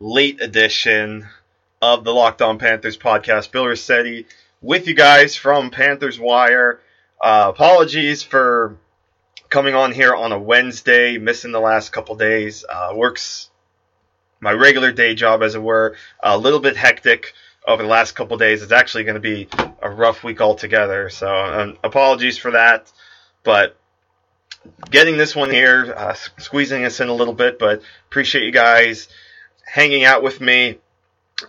late edition of the Locked On Panthers podcast. Bill Rossetti with you guys from Panthers Wire. Uh, apologies for coming on here on a Wednesday, missing the last couple days. Uh, works my regular day job, as it were, a little bit hectic over the last couple days. It's actually going to be a rough week altogether. So um, apologies for that, but getting this one here, uh, squeezing us in a little bit, but appreciate you guys hanging out with me.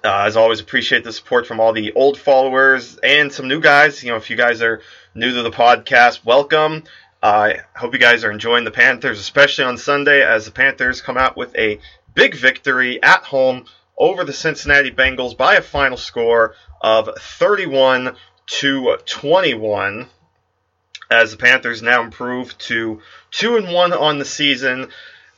Uh, as always, appreciate the support from all the old followers and some new guys. You know, if you guys are new to the podcast, welcome. I uh, hope you guys are enjoying the Panthers, especially on Sunday as the Panthers come out with a big victory at home over the Cincinnati Bengals by a final score of 31 to 21 as the Panthers now improve to 2 and 1 on the season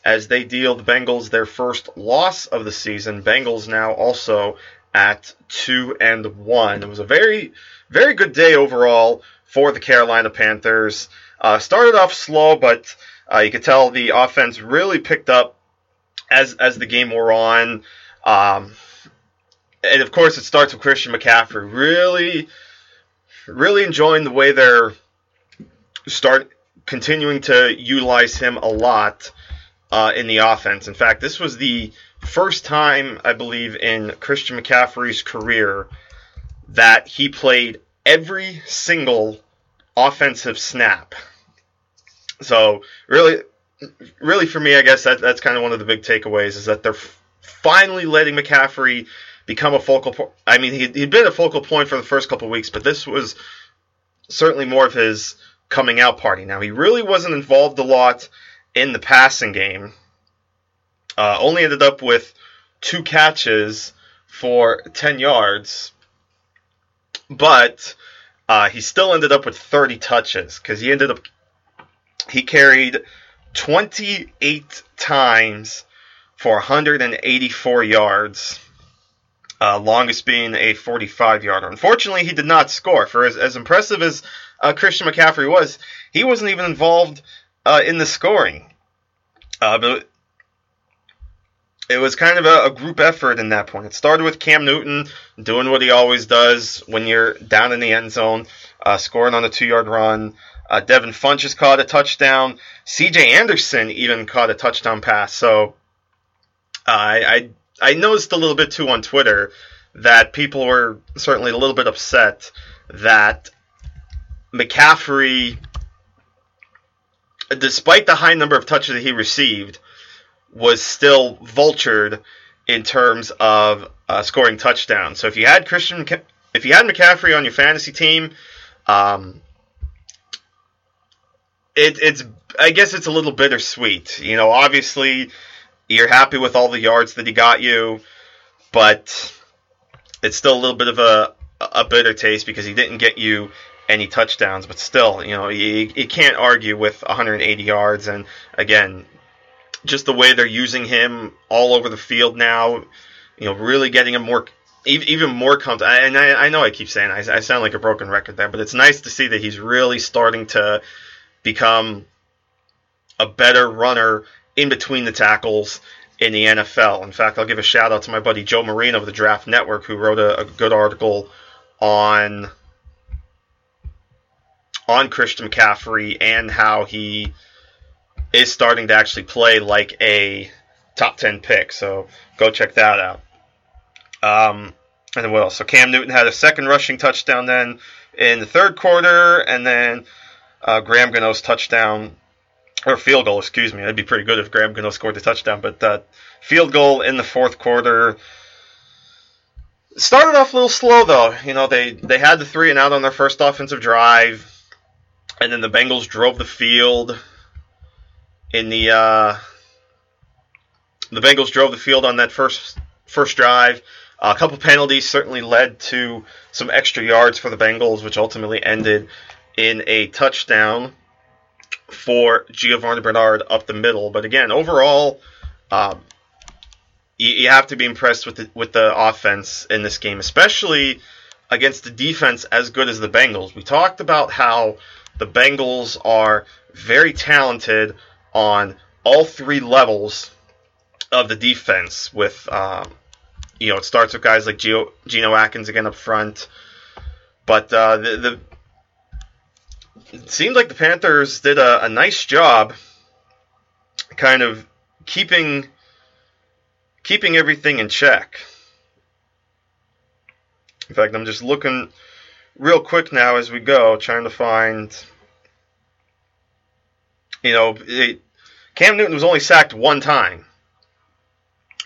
as they deal the Bengals their first loss of the season. Bengals now also at 2 and 1. It was a very very good day overall for the Carolina Panthers. Uh, started off slow, but uh, you could tell the offense really picked up as as the game wore on. Um, and of course, it starts with Christian McCaffrey really, really enjoying the way they're start continuing to utilize him a lot uh, in the offense. In fact, this was the first time I believe in Christian McCaffrey's career that he played every single offensive snap. So really, really for me, I guess that that's kind of one of the big takeaways is that they're finally letting McCaffrey become a focal point. I mean, he, he'd been a focal point for the first couple weeks, but this was certainly more of his coming out party. Now, he really wasn't involved a lot in the passing game. Uh, only ended up with two catches for 10 yards, but uh, he still ended up with 30 touches because he ended up, he carried 28 times for 184 yards. Uh, longest being a 45 yarder. Unfortunately, he did not score. For as, as impressive as uh, Christian McCaffrey was, he wasn't even involved uh, in the scoring. Uh, but it was kind of a, a, group effort in that point. It started with Cam Newton doing what he always does when you're down in the end zone, uh, scoring on a two yard run. Uh, Devin Funchess caught a touchdown. CJ Anderson even caught a touchdown pass. So I, I I noticed a little bit too on Twitter that people were certainly a little bit upset that McCaffrey, despite the high number of touches that he received, was still vultured in terms of uh, scoring touchdowns. So if you had Christian, if you had McCaffrey on your fantasy team, um, it, it's I guess it's a little bittersweet. You know, obviously you're happy with all the yards that he got you, but it's still a little bit of a a bitter taste because he didn't get you any touchdowns. But still, you know, you, you can't argue with 180 yards. And again, just the way they're using him all over the field now, you know, really getting him more even more comfortable. And I, I, know I keep saying I, I sound like a broken record there, but it's nice to see that he's really starting to become a better runner in between the tackles in the NFL. In fact, I'll give a shout out to my buddy Joe Marino of the Draft Network who wrote a, a good article on on Christian McCaffrey and how he is starting to actually play like a top 10 pick. So go check that out. Um, and then what else? So Cam Newton had a second rushing touchdown then in the third quarter, and then uh, Graham Gano's touchdown or field goal, excuse me. It'd be pretty good if Graham Gano scored the touchdown, but that field goal in the fourth quarter started off a little slow though. You know, they they had the three and out on their first offensive drive, and then the Bengals drove the field in the uh, the Bengals drove the field on that first first drive. a couple penalties certainly led to some extra yards for the Bengals, which ultimately ended in a touchdown for Giovani Bernard up the middle. But again, overall, um, you, you, have to be impressed with the, with the offense in this game, especially against the defense as good as the Bengals. We talked about how the Bengals are very talented on all three levels of the defense. With um, you know, it starts with guys like Gio, Geno Atkins again up front, but uh, the, the it seemed like the Panthers did a, a nice job, kind of keeping keeping everything in check. In fact, I'm just looking real quick now as we go, trying to find. You know, it, Cam Newton was only sacked one time,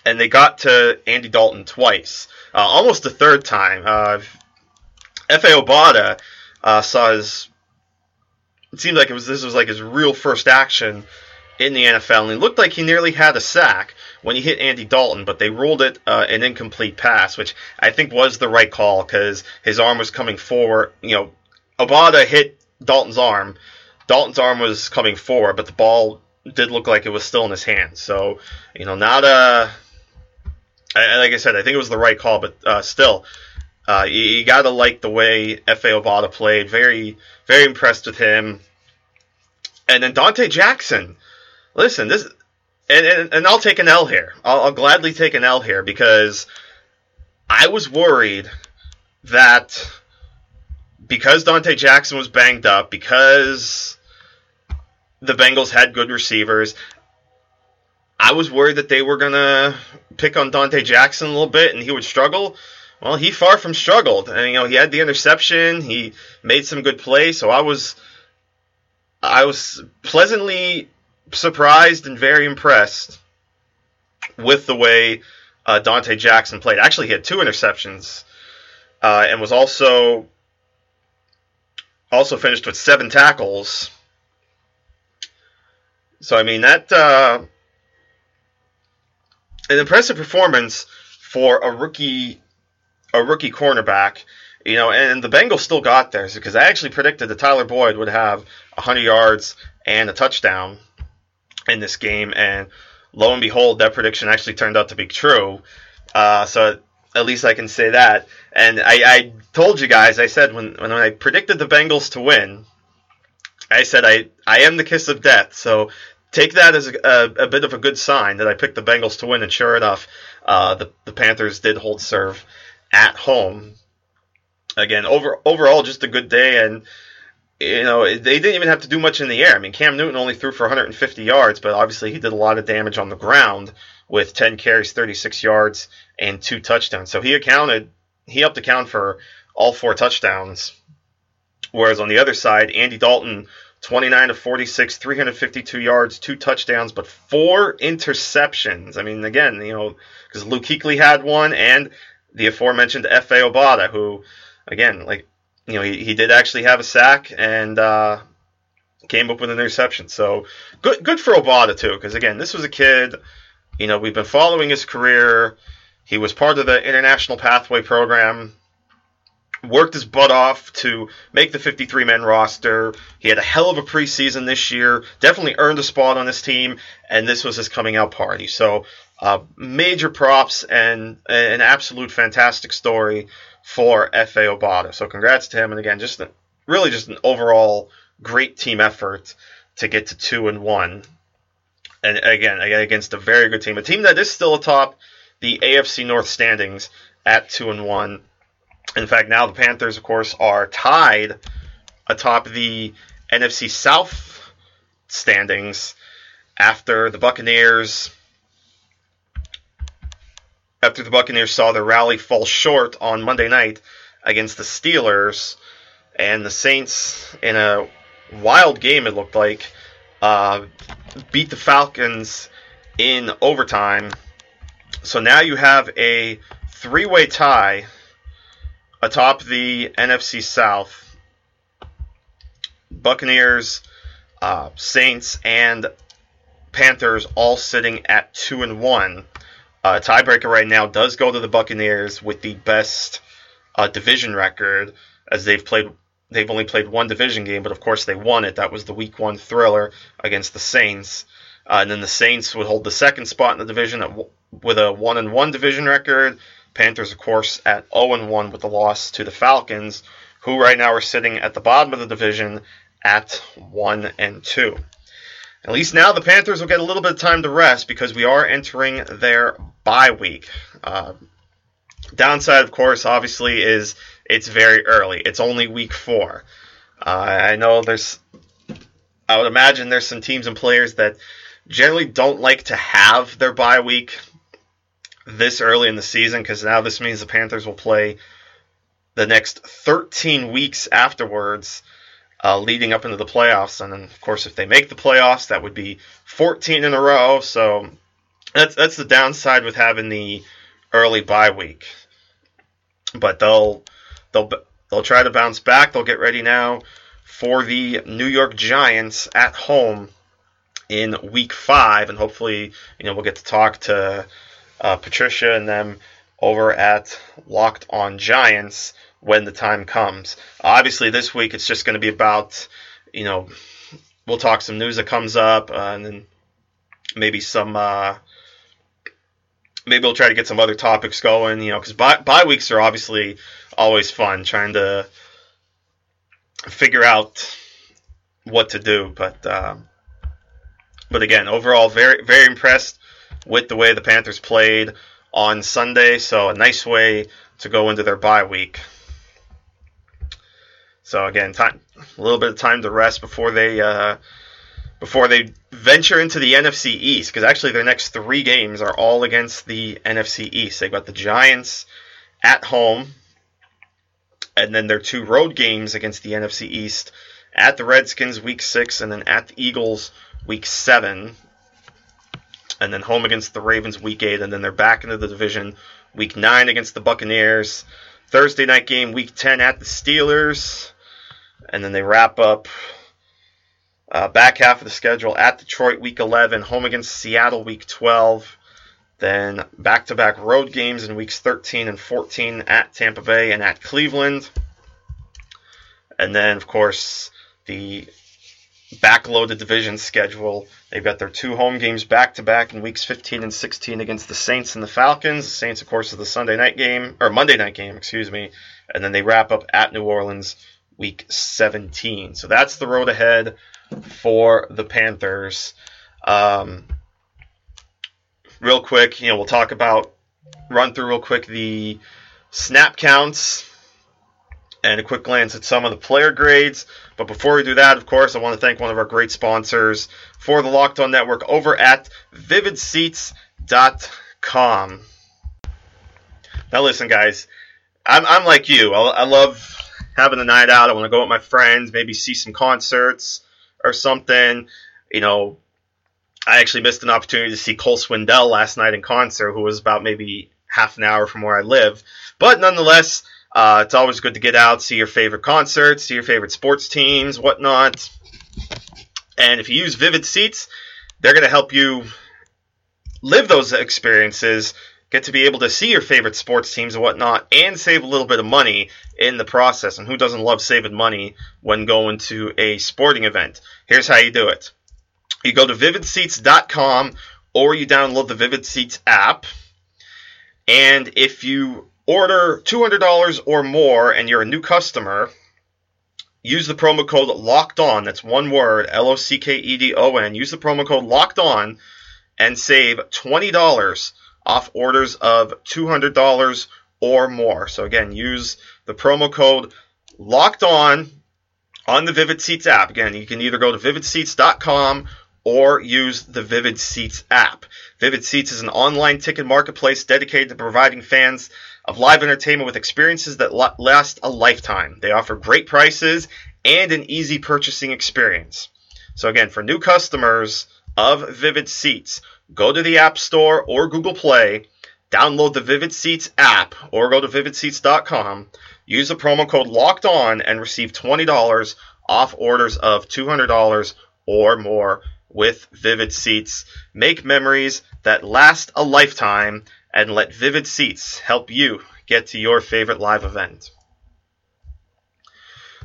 and they got to Andy Dalton twice, uh, almost the third time. Uh, Efe Obada uh, saw his. It seemed like it was this was like his real first action in the NFL, and it looked like he nearly had a sack when he hit Andy Dalton, but they ruled it uh, an incomplete pass, which I think was the right call because his arm was coming forward. You know, Obada hit Dalton's arm. Dalton's arm was coming forward, but the ball did look like it was still in his hand. So, you know, not a. Like I said, I think it was the right call, but uh, still, uh, you, you got to like the way Efe Obada played. Very, very impressed with him. And then Donte Jackson. Listen, this and, and, and I'll take an L here. I'll, I'll gladly take an L here because I was worried that because Donte Jackson was banged up, because the Bengals had good receivers, I was worried that they were gonna pick on Donte Jackson a little bit and he would struggle. Well, he far from struggled, and you know he had the interception. He made some good plays, so I was, I was pleasantly surprised and very impressed with the way uh, Donte Jackson played. Actually, he had two interceptions uh, and was also also finished with seven tackles. So I mean that uh, an impressive performance for a rookie a rookie cornerback. You know, and the Bengals still got theirs because I actually predicted that Tyler Boyd would have 100 yards and a touchdown in this game, and lo and behold, that prediction actually turned out to be true. Uh, so at least I can say that. And I, I told you guys, I said when when I predicted the Bengals to win, I said I I am the kiss of death. So take that as a, a, a bit of a good sign that I picked the Bengals to win, and sure enough, uh, the the Panthers did hold serve at home. Again, over overall, just a good day, and you know, they didn't even have to do much in the air. I mean, Cam Newton only threw for 150 yards, but obviously he did a lot of damage on the ground with 10 carries, 36 yards, and two touchdowns. So he accounted, he helped account for all four touchdowns. Whereas on the other side, Andy Dalton, 29 to 46, 352 yards, two touchdowns, but four interceptions. I mean, again, you know, because Luke Kuechly had one, and the aforementioned Efe Obada, who, again, like you know, he, he did actually have a sack and uh, came up with an interception. So good good for Obada too, because again, this was a kid. You know, we've been following his career. He was part of the International Pathway Program. Worked his butt off to make the 53 man roster. He had a hell of a preseason this year. Definitely earned a spot on this team, and this was his coming out party. So, uh, major props and an absolute fantastic story for Efe Obada. So congrats to him, and again, just really just an overall great team effort to get to two and one. And again, against a very good team, a team that is still atop the AFC North standings at two and one. In fact, now the Panthers, of course, are tied atop the NFC South standings after the Buccaneers after the Buccaneers saw their rally fall short on Monday night against the Steelers, and the Saints, in a wild game, it looked like, uh, beat the Falcons in overtime. So now you have a three way tie atop the NFC South. Buccaneers, uh, Saints, and Panthers all sitting at two and one. Uh, tiebreaker right now does go to the Buccaneers with the best uh, division record, as they've played. They've only played one division game, but of course they won it. That was the Week One thriller against the Saints, uh, and then the Saints would hold the second spot in the division at, with a one and one division record. Panthers, of course, at 0 and 1 with the loss to the Falcons, who right now are sitting at the bottom of the division at 1 and 2. At least now the Panthers will get a little bit of time to rest because we are entering their bye week. Uh, downside, of course, obviously, is it's very early. It's only week four. Uh, I know there's, I would imagine there's some teams and players that generally don't like to have their bye week this early in the season because now this means the Panthers will play the next 13 weeks afterwards uh, leading up into the playoffs. And then, of course, if they make the playoffs, that would be 14 in a row. So that's that's the downside with having the early bye week. But they'll they'll they'll try to bounce back. They'll get ready now for the New York Giants at home in Week Five, and hopefully, you know, we'll get to talk to uh, Patricia and them over at Locked On Giants when the time comes. Obviously, this week it's just going to be about, you know, we'll talk some news that comes up, uh, and then maybe some. Uh, maybe we'll try to get some other topics going, you know, because bye, bye weeks are obviously always fun, trying to figure out what to do. But uh, but again, overall, very very impressed with the way the Panthers played on Sunday. So a nice way to go into their bye week. So again, time a little bit of time to rest before they uh, before they venture into the NFC East. Because actually, their next three games are all against the NFC East. They've got the Giants at home, and then their two road games against the NFC East at the Redskins week six, and then at the Eagles week seven, and then home against the Ravens week eight, and then they're back into the division week nine against the Buccaneers. Thursday night game week ten at the Steelers and then they wrap up uh, back half of the schedule at Detroit week 11, home against Seattle week 12, then back to back road games in weeks 13 and 14 at Tampa Bay and at Cleveland. And then, of course, the backloaded division schedule. They've got their two home games back to back in weeks 15 and 16 against the Saints and the Falcons. The Saints, of course, is the Sunday night game, or Monday night game, excuse me. And then they wrap up at New Orleans week 17. So that's the road ahead for the Panthers. Um, real quick, you know, we'll talk about, run through real quick the snap counts and a quick glance at some of the player grades. But before we do that, of course, I want to thank one of our great sponsors for the Locked On Network over at vividseats.com. Now, listen, guys, I'm, I'm like you. I, I love having a night out. I want to go with my friends, maybe see some concerts or something. You know, I actually missed an opportunity to see Cole Swindell last night in concert, who was about maybe half an hour from where I live. But nonetheless, uh, it's always good to get out, see your favorite concerts, see your favorite sports teams, whatnot. And if you use Vivid Seats, they're going to help you live those experiences get to be able to see your favorite sports teams and whatnot, and save a little bit of money in the process. And who doesn't love saving money when going to a sporting event? Here's how you do it you go to vividseats.com or you download the Vivid Seats app. And if you order $200 or more and you're a new customer, use the promo code locked on. That's one word, L O C K E D O N. Use the promo code locked on and save $20 off orders of $200 or more. So again, use the promo code locked on on the Vivid Seats app. Again, you can either go to vividseats.com or use the Vivid Seats app. Vivid Seats is an online ticket marketplace dedicated to providing fans of live entertainment with experiences that last a lifetime. They offer great prices and an easy purchasing experience. So again, for new customers of Vivid Seats, go to the App Store or Google Play, download the Vivid Seats app, or go to vividseats.com, use the promo code Locked On, and receive $20 off orders of $200 or more with Vivid Seats. Make memories that last a lifetime and let Vivid Seats help you get to your favorite live event.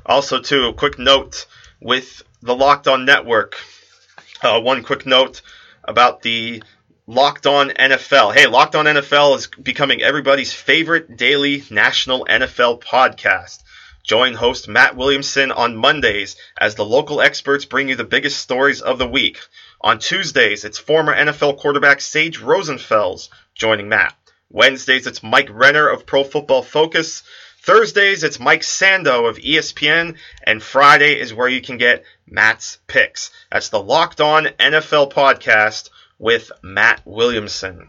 Also, too, a quick note with the Locked On Network. Uh, one quick note about the Locked On NFL. Hey, Locked On NFL is becoming everybody's favorite daily national NFL podcast. Join host Matt Williamson on Mondays as the local experts bring you the biggest stories of the week. On Tuesdays, it's former NFL quarterback Sage Rosenfels joining Matt. Wednesdays, it's Mike Renner of Pro Football Focus. Thursdays, it's Mike Sando of ESPN. And Friday is where you can get Matt's picks. That's the Locked On NFL podcast with Matt Williamson.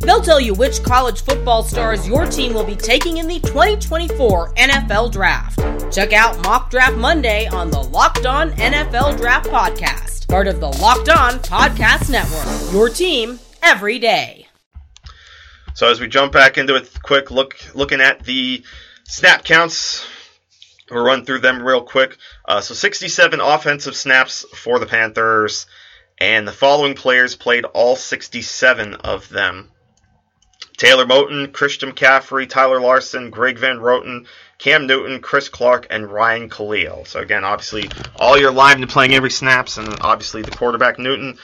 They'll tell you which college football stars your team will be taking in the 2024 NFL Draft. Check out Mock Draft Monday on the Locked On NFL Draft Podcast part of the Locked On Podcast Network. Your team every day. So as we jump back into it, quick look looking at the snap counts. We'll run through them real quick. Uh, so 67 offensive snaps for the Panthers, and the following players played all 67 of them. Taylor Moton, Christian McCaffrey, Tyler Larsen, Greg Van Roten, Cam Newton, Chris Clark, and Ryan Kalil. So again, obviously, all your linemen playing every snaps, and obviously the quarterback Newton.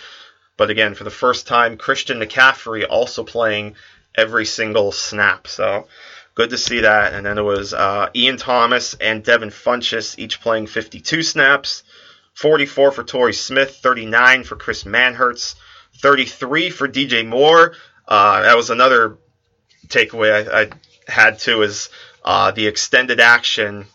But again, for the first time, Christian McCaffrey also playing every single snap. So good to see that. And then it was uh, Ian Thomas and Devin Funchess each playing 52 snaps. 44 for Torrey Smith, 39 for Chris Manhertz, 33 for DJ Moore. Uh, that was another takeaway I, I had too is uh, the extended action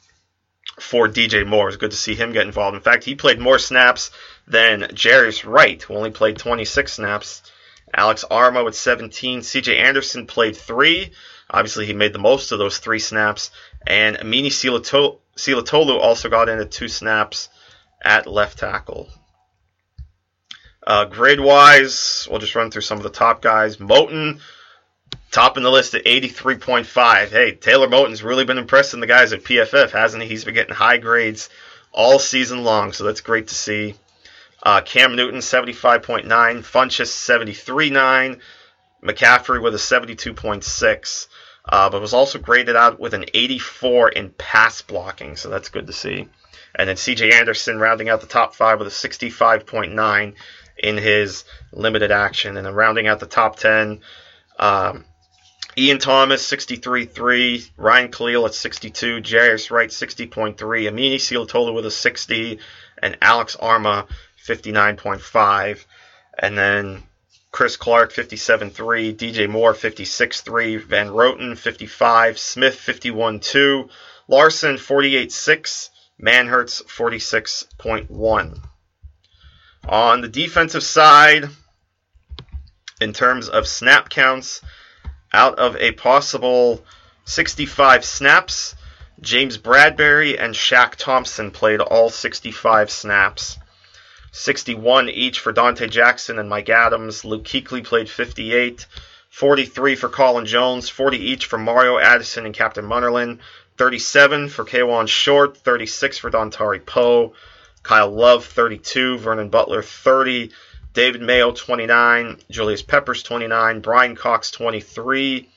for DJ Moore. It's good to see him get involved. In fact, he played more snaps than Jarius Wright, who only played 26 snaps. Alex Armah with 17. CJ Anderson played three. Obviously, he made the most of those three snaps. And Amini Silatolu also got into two snaps at left tackle. Uh, grade wise, we'll just run through some of the top guys. Moton topping the list at 83.5. Hey, Taylor Moton's really been impressing the guys at PFF, hasn't he? He's been getting high grades all season long, so that's great to see. Uh, Cam Newton, 75.9. Funchess, 73.9. McCaffrey with a 72.6. Uh, but was also graded out with an 84 in pass blocking, so that's good to see. And then CJ Anderson rounding out the top five with a 65.9 in his limited action. And then rounding out the top 10, um, Ian Thomas, 63.3. Ryan Kalil at 62. Jarius Wright, 60.3. Amini Silatolu with a 60. And Alex Armah, 59.5. And then Chris Clark, 57.3. DJ Moore, 56.3. Van Roten, 55. Smith, 51.2. Larsen, 48.6. Manhertz, 46.1. On the defensive side, in terms of snap counts, out of a possible 65 snaps, James Bradberry and Shaq Thompson played all 65 snaps. 61 each for Donte Jackson and Mike Adams. Luke Kuechly played 58. 43 for Colin Jones. 40 each for Mario Addison and Captain Munnerlyn. 37 for Kawann Short. 36 for Dontari Poe. Kyle Love 32. Vernon Butler 30. David Mayo, 29. Julius Peppers, 29. Bryan Cox, 23.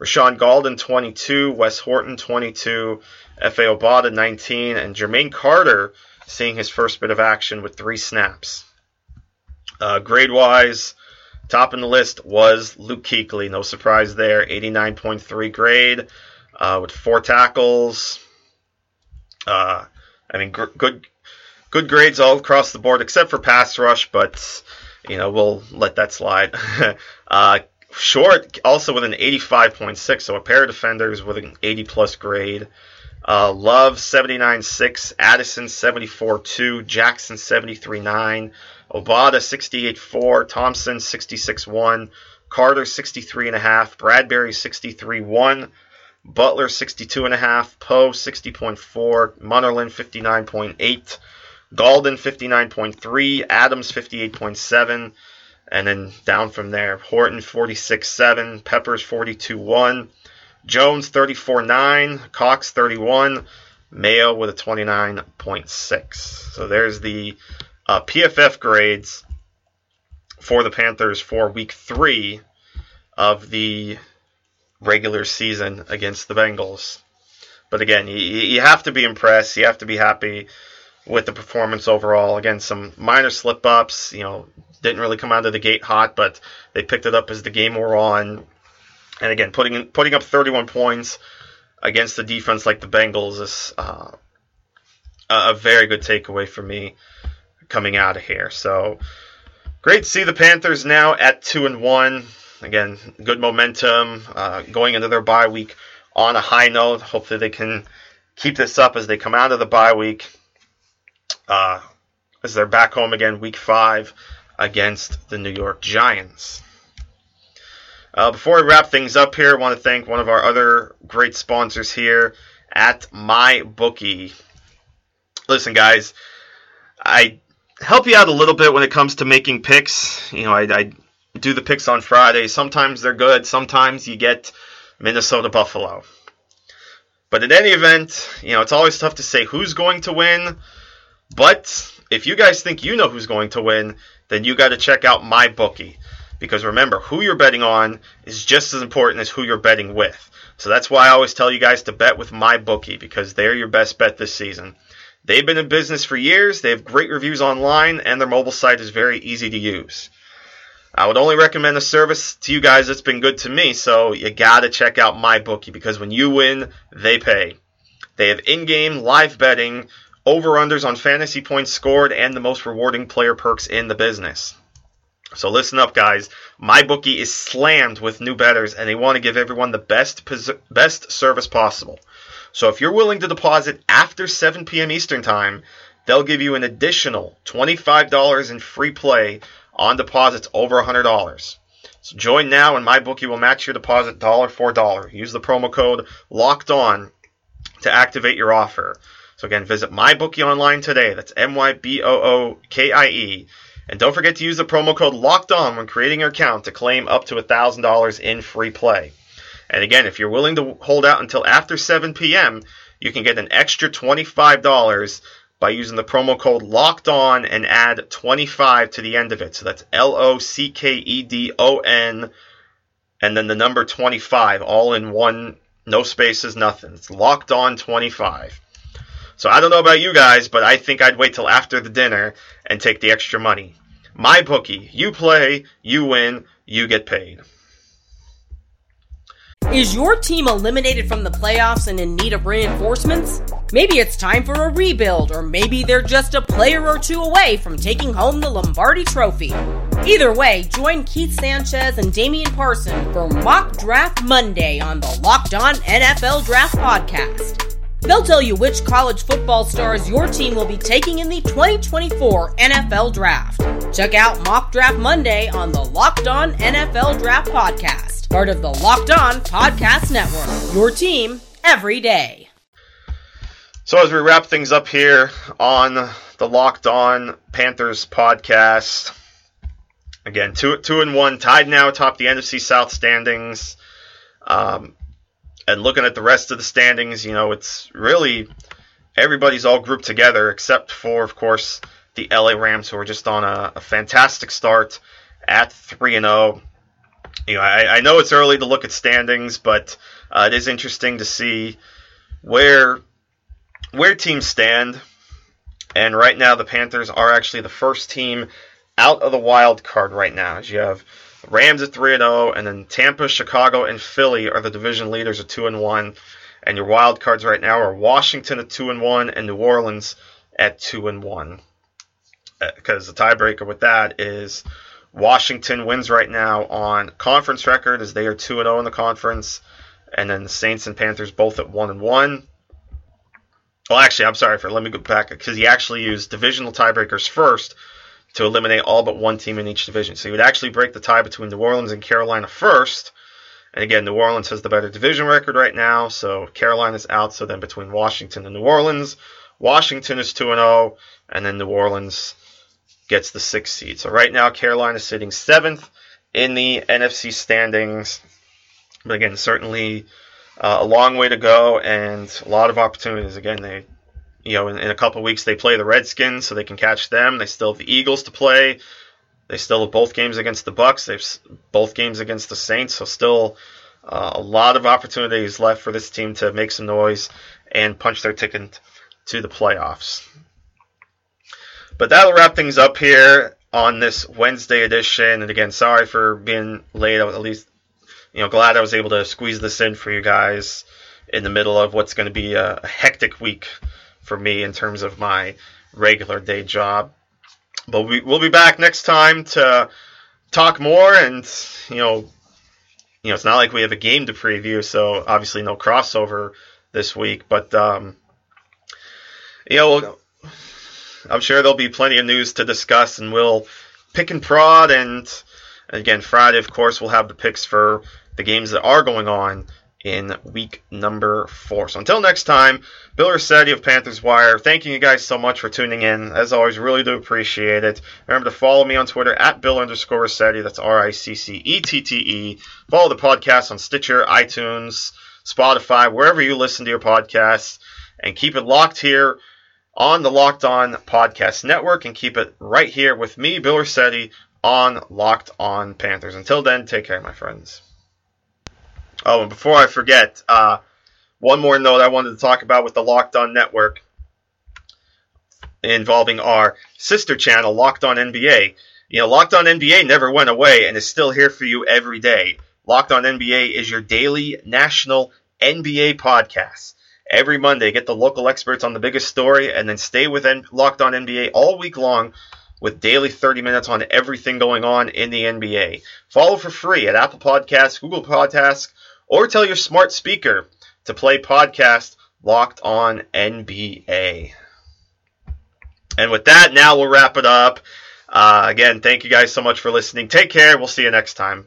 Rashaan Gaulden, 22. Wes Horton, 22. Efe Obada, 19. And Jermaine Carter seeing his first bit of action with three snaps. Uh, grade wise, top in the list was Luke Kuechly. No surprise there. 89.3 grade uh, with four tackles. Uh, I mean, gr- good good grades all across the board except for pass rush, but you know we'll let that slide. uh, Short also with an 85.6, so a pair of defenders with an 80 plus grade. Uh, Love 79.6, Addison 74.2, Jackson 73.9, Obada 68.4, Thompson 66.1, Carter 63.5, Bradberry 63.1, Butler 62.5, Poe 60.4, Munnerlyn 59.8, Gaulden 59.3, Adams 58.7, and then down from there, Horton 46.7, Peppers 42.1, Jones 34.9, Cox 31, Mayo with a 29.6. So there's the uh, PFF grades for the Panthers for week three of the regular season against the Bengals. But again, you, you have to be impressed. You have to be happy with the performance overall. Again, some minor slip ups. You know, didn't really come out of the gate hot, but they picked it up as the game wore on. And again, putting putting up 31 points against the defense like the Bengals is uh, a very good takeaway for me coming out of here. So great to see the Panthers now at two and one. Again, good momentum uh, going into their bye week on a high note. Hopefully, they can keep this up as they come out of the bye week. Uh, as they're back home again, week five against the New York Giants. Uh, before we wrap things up here, I want to thank one of our other great sponsors here at MyBookie. Listen, guys, I help you out a little bit when it comes to making picks. You know, I, I do the picks on Friday. Sometimes they're good. Sometimes you get Minnesota Buffalo. But in any event, you know, it's always tough to say who's going to win. But if you guys think you know who's going to win, then you got to check out my bookie. Because remember, who you're betting on is just as important as who you're betting with. So that's why I always tell you guys to bet with my bookie because they're your best bet this season. They've been in business for years, they have great reviews online, and their mobile site is very easy to use. I would only recommend a service to you guys that's been good to me, so you gotta check out my bookie because when you win, they pay. They have in-game live betting, over-unders on fantasy points scored, and the most rewarding player perks in the business. So listen up, guys. My bookie is slammed with new betters, and they want to give everyone the best best service possible. So if you're willing to deposit after 7 p.m. Eastern Time, they'll give you an additional $25 in free play on deposits over $100. So join now and my bookie will match your deposit dollar for dollar. Use the promo code LOCKED ON to activate your offer. So again, visit MyBookie online today. That's M-Y-B-O-O-K-I-E. And don't forget to use the promo code LOCKED ON when creating your account to claim up to $1,000 in free play. And again, if you're willing to hold out until after 7 p.m., you can get an extra $25 by using the promo code locked on and add 25 to the end of it. So that's L O C K E D O N and then the number 25 all in one, no spaces, nothing. It's locked on 25. So I don't know about you guys, but I think I'd wait till after the dinner and take the extra money. My bookie, you play, you win, you get paid. Is your team eliminated from the playoffs and in need of reinforcements? Maybe it's time for a rebuild, or maybe they're just a player or two away from taking home the Lombardi Trophy. Either way, join Keith Sanchez and Damian Parson for Mock Draft Monday on the Locked On NFL Draft Podcast. They'll tell you which college football stars your team will be taking in the 2024 NFL Draft. Check out Mock Draft Monday on the Locked On NFL Draft Podcast part of the Locked On Podcast Network. Your team every day. So, as we wrap things up here on the Locked On Panthers podcast, again, two, two and one, tied now atop the NFC South standings. Um, and looking at the rest of the standings, you know, it's really everybody's all grouped together except for, of course, the LA Rams, who are just on a, a fantastic start at 3 and 0 you know, I, I know it's early to look at standings, but uh, it is interesting to see where where teams stand. And right now, the Panthers are actually the first team out of the wild card right now. As you have Rams at three and zero, oh, and then Tampa, Chicago, and Philly are the division leaders at two and one. And your wild cards right now are Washington at two and one, and New Orleans at two and one. Because uh, the tiebreaker with that is Washington wins right now on conference record as they are 2 and 0 in the conference. And then the Saints and Panthers both at 1 and 1. Well, actually, I'm sorry for let me go back because he actually used divisional tiebreakers first to eliminate all but one team in each division. So you would actually break the tie between New Orleans and Carolina first, And again, New Orleans has the better division record right now, so Carolina's out. So then between Washington and New Orleans, Washington is 2 0, and then New Orleans gets the sixth seed. So right now, Carolina is sitting seventh in the NFC standings. But again, certainly uh, a long way to go and a lot of opportunities. Again, they, you know, in, in a couple weeks they play the Redskins, so they can catch them. They still have the Eagles to play. They still have both games against the Bucks. They've both games against the Saints. So still uh, a lot of opportunities left for this team to make some noise and punch their ticket to the playoffs. But that'll wrap things up here on this Wednesday edition. And again, sorry for being late. At least, you know, glad I was able to squeeze this in for you guys in the middle of what's going to be a hectic week for me in terms of my regular day job. But we, we'll be back next time to talk more, and you know, you know, it's not like we have a game to preview, so obviously no crossover this week. But um, you know, I'm sure there'll be plenty of news to discuss, and we'll pick and prod. And again, Friday, of course, we'll have the picks for the games that are going on in week number four. So until next time, Bill Rossetti of Panthers Wire, thanking you guys so much for tuning in. As always, really do appreciate it. Remember to follow me on Twitter at Bill underscore Rossetti. That's R I C C E T T E. Follow the podcast on Stitcher, iTunes, Spotify, wherever you listen to your podcasts. And keep it locked here on the Locked On Podcast Network and keep it right here with me, Bill Rossetti, on Locked On Panthers. Until then, take care, my friends. Oh, and before I forget, uh, one more note I wanted to talk about with the Locked On Network involving our sister channel, Locked On NBA. You know, Locked On NBA never went away and is still here for you every day. Locked On NBA is your daily national NBA podcast. Every Monday, get the local experts on the biggest story and then stay with Locked On NBA all week long with daily 30 minutes on everything going on in the NBA. Follow for free at Apple Podcasts, Google Podcasts, or tell your smart speaker to play podcast Locked On NBA. And with that, now we'll wrap it up. Uh, again, thank you guys so much for listening. Take care. We'll see you next time.